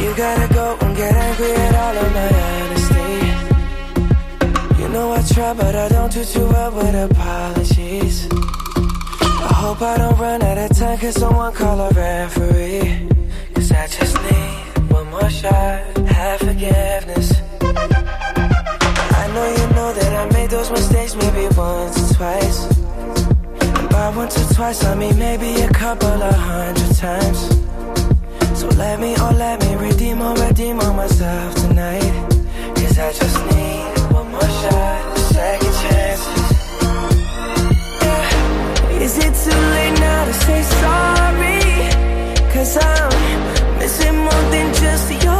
You gotta go and get angry at all of my honesty. You know I try, but I don't do too well with apologies. I hope I don't run out of time, cause someone call a referee. Cause I just need one more shot, have forgiveness. I know you know that I made those mistakes maybe once twice. And by once or twice, I mean maybe a couple of hundred times. So let me, oh let me redeem or redeem on myself tonight. Cause I just need one more shot, a second chances. Yeah. Is it too late now to say sorry? Cause I'm missing more than just your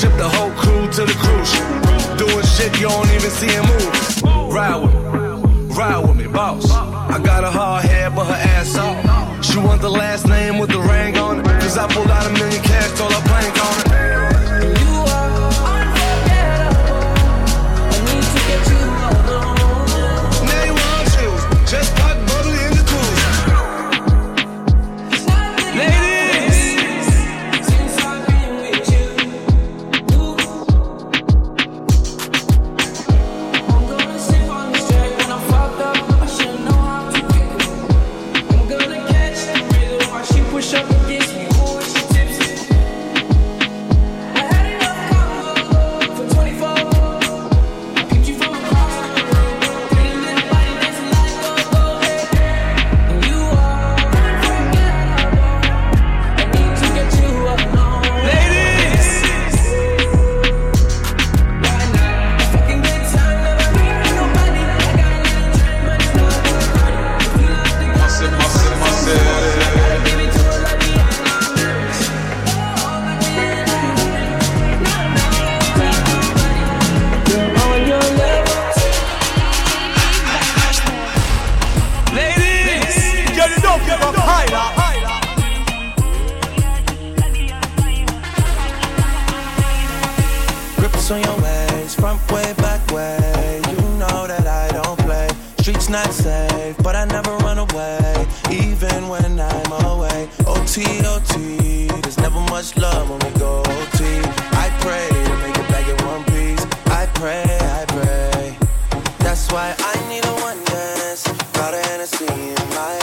Ship the whole crew to the cruise. Doing shit you don't even see him move. Ride with me, ride with me, boss. I got a hard head, but her ass off. She want the last name with the ring on it. Cause I pulled out a million cash, told her plank on it. much love on the go OT. I pray to make it back in one piece. I pray, I pray. That's why I need a one dance. Got a Hennessy in my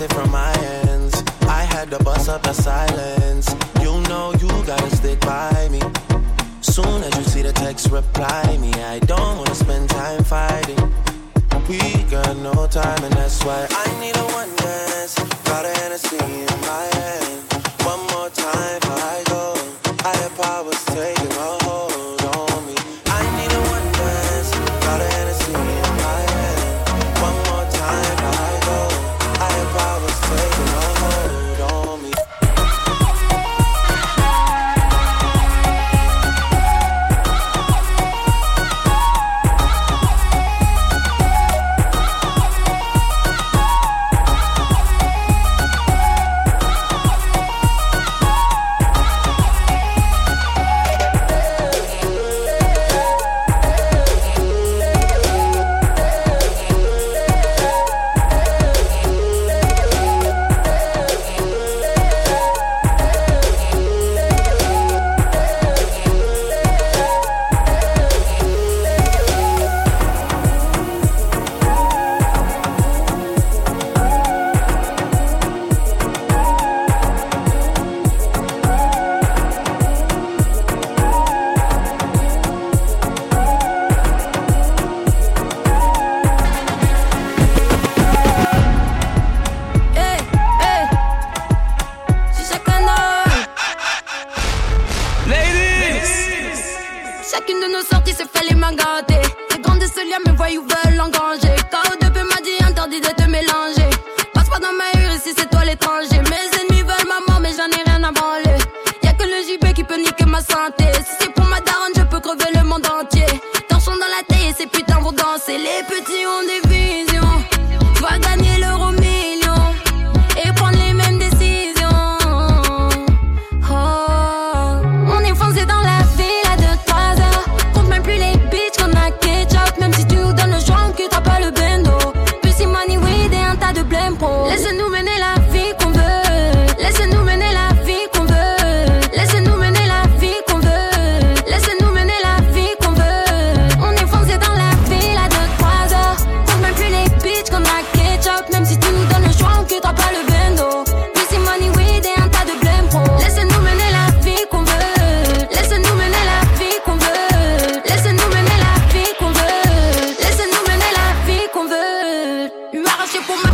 it from my hands. I had to bust up the silence. You know you gotta stick by me. Soon as you see the text, reply me. I don't wanna spend time fighting. We got no time, and that's why I need a one dance. C'est putain, vont danser. Les petits ont des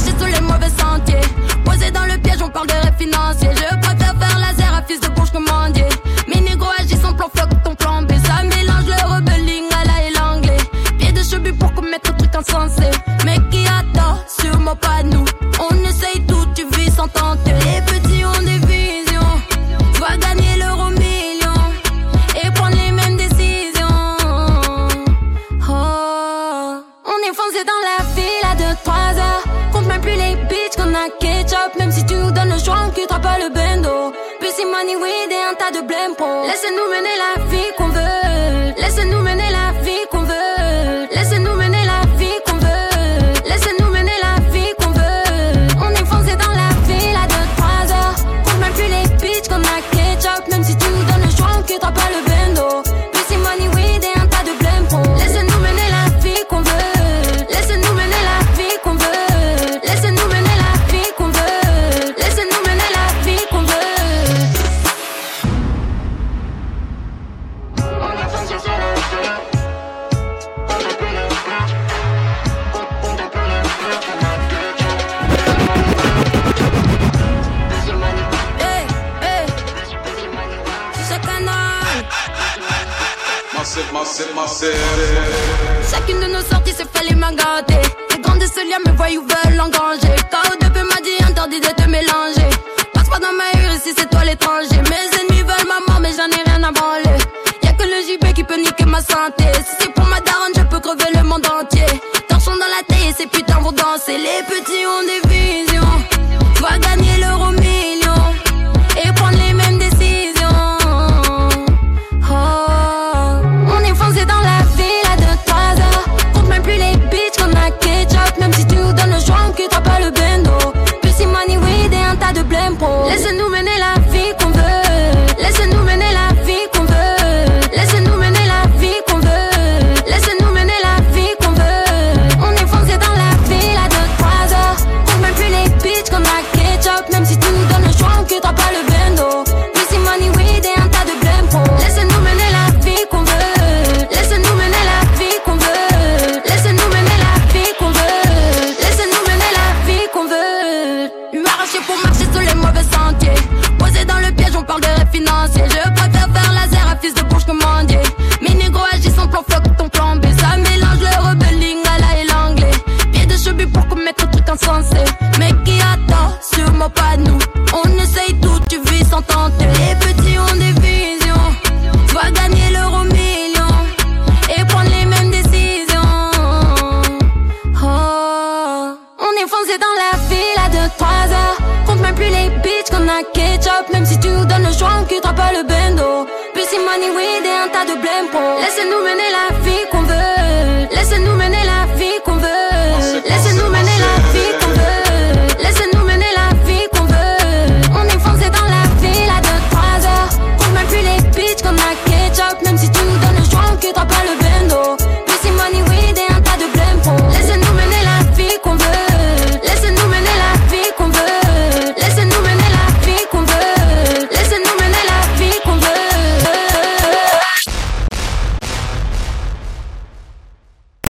Sous les mauvais sentiers. Posé dans le piège, on parle de rêve financier. Je préfère faire la bitch qu'on a ketchup. Même si tu nous donnes le choix, on quittera pas le bendo. Busy money, weed et un tas de blême pro. Laissez-nous mener la vie qu'on veut. c'est ma série. Chacune de nos sorties se fallait m'engarder. Les grands de ce lien, mes voyous veulent engranger. KO2P m'a dit interdit de te mélanger. Passe pas dans ma rue si c'est toi l'étranger. Mes ennemis veulent ma mort, mais j'en ai rien à branler. Y'a que le JP qui peut niquer ma santé. Si c'est pour ma daronne, je peux crever le monde entier. Torchons dans la tête et ces putains vont danser. Les petits laisse-nous mener la vie. choix, on quittera pas le bendo. Plus money, weed et un tas de blême. Laissez-nous mener la vie qu'on veut.